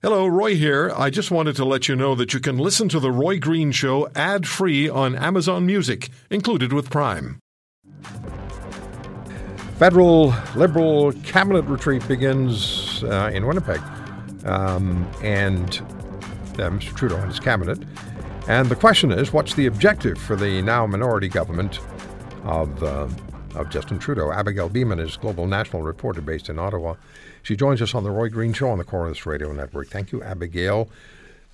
Hello, Roy here. I just wanted to let you know that you can listen to The Roy Green Show ad free on Amazon Music, included with Prime. Federal Liberal Cabinet retreat begins uh, in Winnipeg, um, and uh, Mr. Trudeau and his cabinet. And the question is what's the objective for the now minority government of, uh, of Justin Trudeau? Abigail Bimman is global national reporter based in Ottawa. She joins us on the Roy Green Show on the Corus Radio Network. Thank you, Abigail.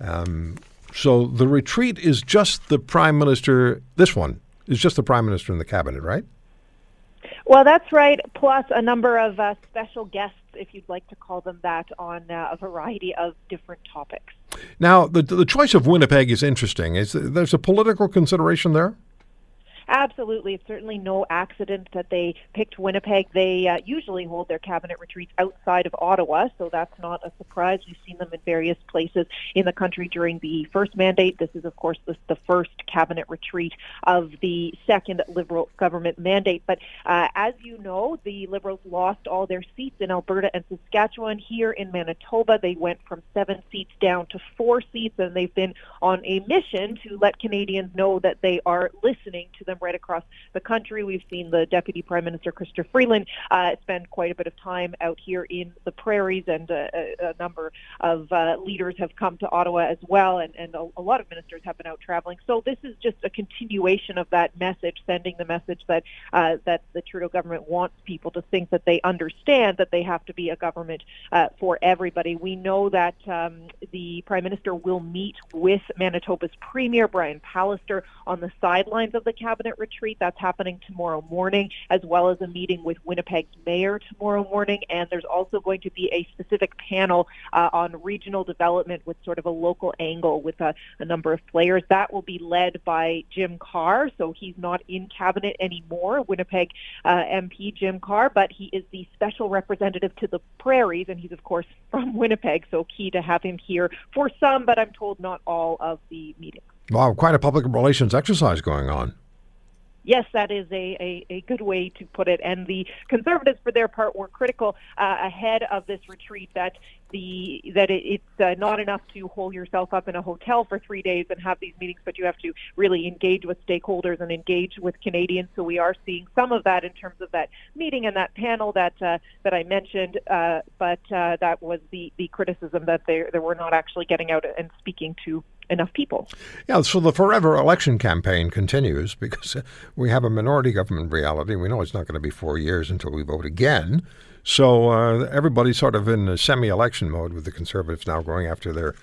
Um, so the retreat is just the prime minister. This one is just the prime minister in the cabinet, right? Well, that's right. Plus a number of uh, special guests, if you'd like to call them that, on uh, a variety of different topics. Now, the the choice of Winnipeg is interesting. Is there's a political consideration there? Absolutely. It's certainly no accident that they picked Winnipeg. They uh, usually hold their cabinet retreats outside of Ottawa, so that's not a surprise. We've seen them in various places in the country during the first mandate. This is, of course, the, the first cabinet retreat of the second Liberal government mandate. But uh, as you know, the Liberals lost all their seats in Alberta and Saskatchewan. Here in Manitoba, they went from seven seats down to four seats, and they've been on a mission to let Canadians know that they are listening to them them right across the country. We've seen the Deputy Prime Minister, Chrystia Freeland, uh, spend quite a bit of time out here in the prairies, and uh, a, number of uh, leaders have come to Ottawa as well, and, and a, a lot of ministers have been out traveling. So this is just a continuation of that message, sending the message that uh, that the Trudeau government wants people to think that they understand that they have to be a government uh, for everybody. We know that um, the Prime Minister will meet with Manitoba's Premier Brian Pallister on the sidelines of the cabinet cabinet retreat that's happening tomorrow morning, as well as a meeting with Winnipeg's mayor tomorrow morning. And there's also going to be a specific panel uh, on regional development with sort of a local angle with a, a number of players. That will be led by Jim Carr. So he's not in cabinet anymore, Winnipeg uh, MP Jim Carr, but he is the special representative to the prairies, and he's of course from Winnipeg. So key to have him here for some, but I'm told not all of the meetings. Wow, quite a public relations exercise going on yes, that is a, a, a, good way to put it. And the Conservatives, for their part, were critical uh, ahead of this retreat that the that it, it's uh, not enough to hold yourself up in a hotel for three days and have these meetings, but you have to really engage with stakeholders and engage with Canadians. So we are seeing some of that in terms of that meeting and that panel that uh, that I mentioned. Uh, but uh, that was the the criticism that they they were not actually getting out and speaking to enough people. Yeah, so the forever election campaign continues because we have a minority government reality. We know it's not going to be four years until we vote again. So uh, everybody's sort of in semi-election mode with the Conservatives now going after their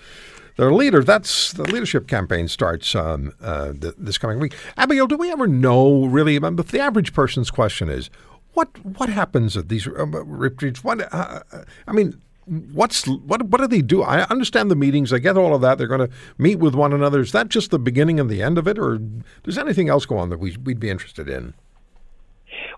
their leader. That's the leadership campaign starts um, uh, th- this coming week. Abigail, do we ever know really? If the average person's question is, what what happens at these uh, retreats? What uh, I mean, what's what what do they do? I understand the meetings. I get all of that. They're going to meet with one another. Is that just the beginning and the end of it, or does anything else go on that we, we'd be interested in?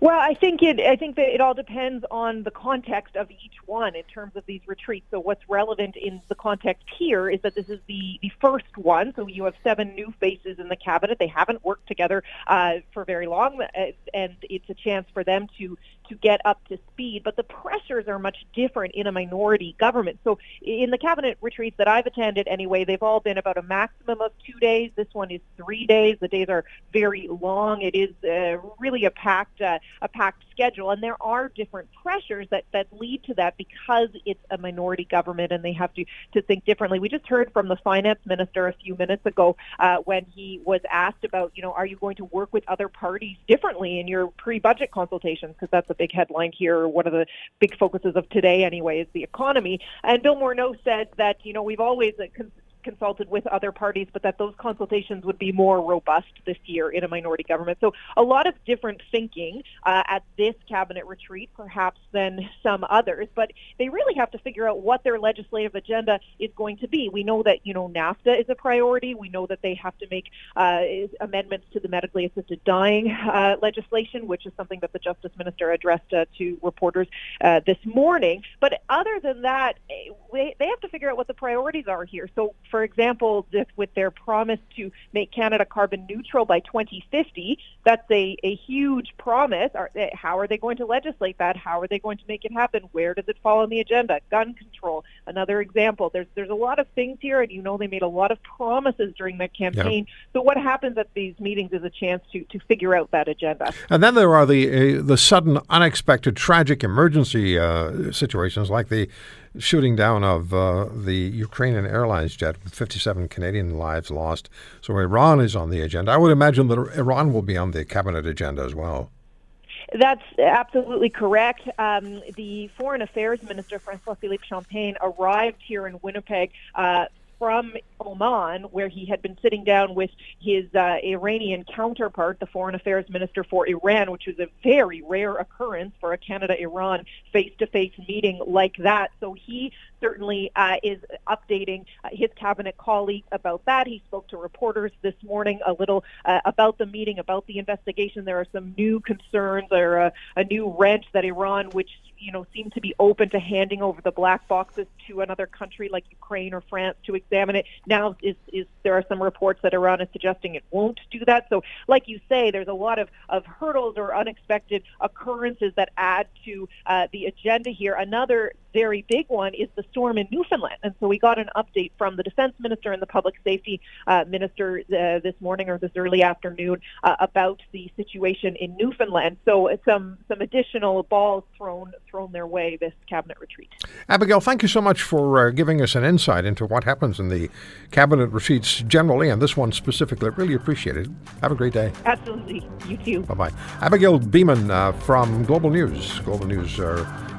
Well, I think it. I think that it all depends on the context of each one in terms of these retreats. So, what's relevant in the context here is that this is the the first one. So, you have seven new faces in the cabinet. They haven't worked together uh, for very long, uh, and it's a chance for them to to get up to speed. But the pressures are much different in a minority government. So, in the cabinet retreats that I've attended, anyway, they've all been about a maximum of two days. This one is three days. The days are very long. It is uh, really a packed uh, a packed schedule, and there are different pressures that that lead to that because it's a minority government and they have to to think differently. We just heard from the finance minister a few minutes ago uh, when he was asked about, you know, are you going to work with other parties differently in your pre-budget consultations? Because that's a big headline here. One of the big focuses of today, anyway, is the economy. And Bill Morneau said that, you know, we've always uh, consulted with other parties, but that those consultations would be more robust this year in a minority government. So a lot of different thinking uh, at this cabinet retreat, perhaps than some others, but they really have to figure out what their legislative agenda is going to be. We know that you know NAFTA is a priority. We know that they have to make uh, amendments to the medically assisted dying uh, legislation, which is something that the Justice Minister addressed uh, to reporters uh, this morning. But other than that, eh, they have to figure out what the priorities are here. So for example, with their promise to make Canada carbon neutral by 2050, that's a, a huge promise. Are, eh, how are they going to legislate that? How are they going to make it happen? Where does it fall on the agenda? Gun control, another example. There's there's a lot of things here, and you know they made a lot of promises during that campaign. So what happens at these meetings is a chance to to figure out that agenda. And then there are the uh, the sudden, unexpected, tragic emergency uh, situations like the shooting down of uh, the Ukrainian Airlines jet with 57 Canadian lives lost. So Iran is on the agenda. I would imagine that Iran will be on the cabinet agenda as well. That's absolutely correct. Um, the Foreign Affairs Minister, Francois Philippe Champagne, arrived here in Winnipeg uh, from Oman, where he had been sitting down with his uh, Iranian counterpart, the foreign affairs minister for Iran, which was a very rare occurrence for a Canada-Iran face-to-face meeting like that. So he certainly uh, is updating uh, his cabinet colleagues about that. He spoke to reporters this morning a little uh, about the meeting, about the investigation. There are some new concerns or a, new wrench that Iran, which you know, seem to be open to handing over the black boxes to another country like Ukraine or France to examine it. Now, is, is there are some reports that Iran is suggesting it won't do that. So, like you say, there's a lot of, of hurdles or unexpected occurrences that add to uh, the agenda here. Another very big one is the storm in Newfoundland. And so we got an update from the defense minister and the public safety uh, minister uh, this morning or this early afternoon uh, about the situation in Newfoundland. So some some additional balls thrown thrown their way this cabinet retreat. Abigail, thank you so much for uh, giving us an insight into what happens in the cabinet retreats generally and this one specifically. Really appreciate it. Have a great day. Absolutely. You too. Bye bye. Abigail Bimman uh, from Global News. Global News uh,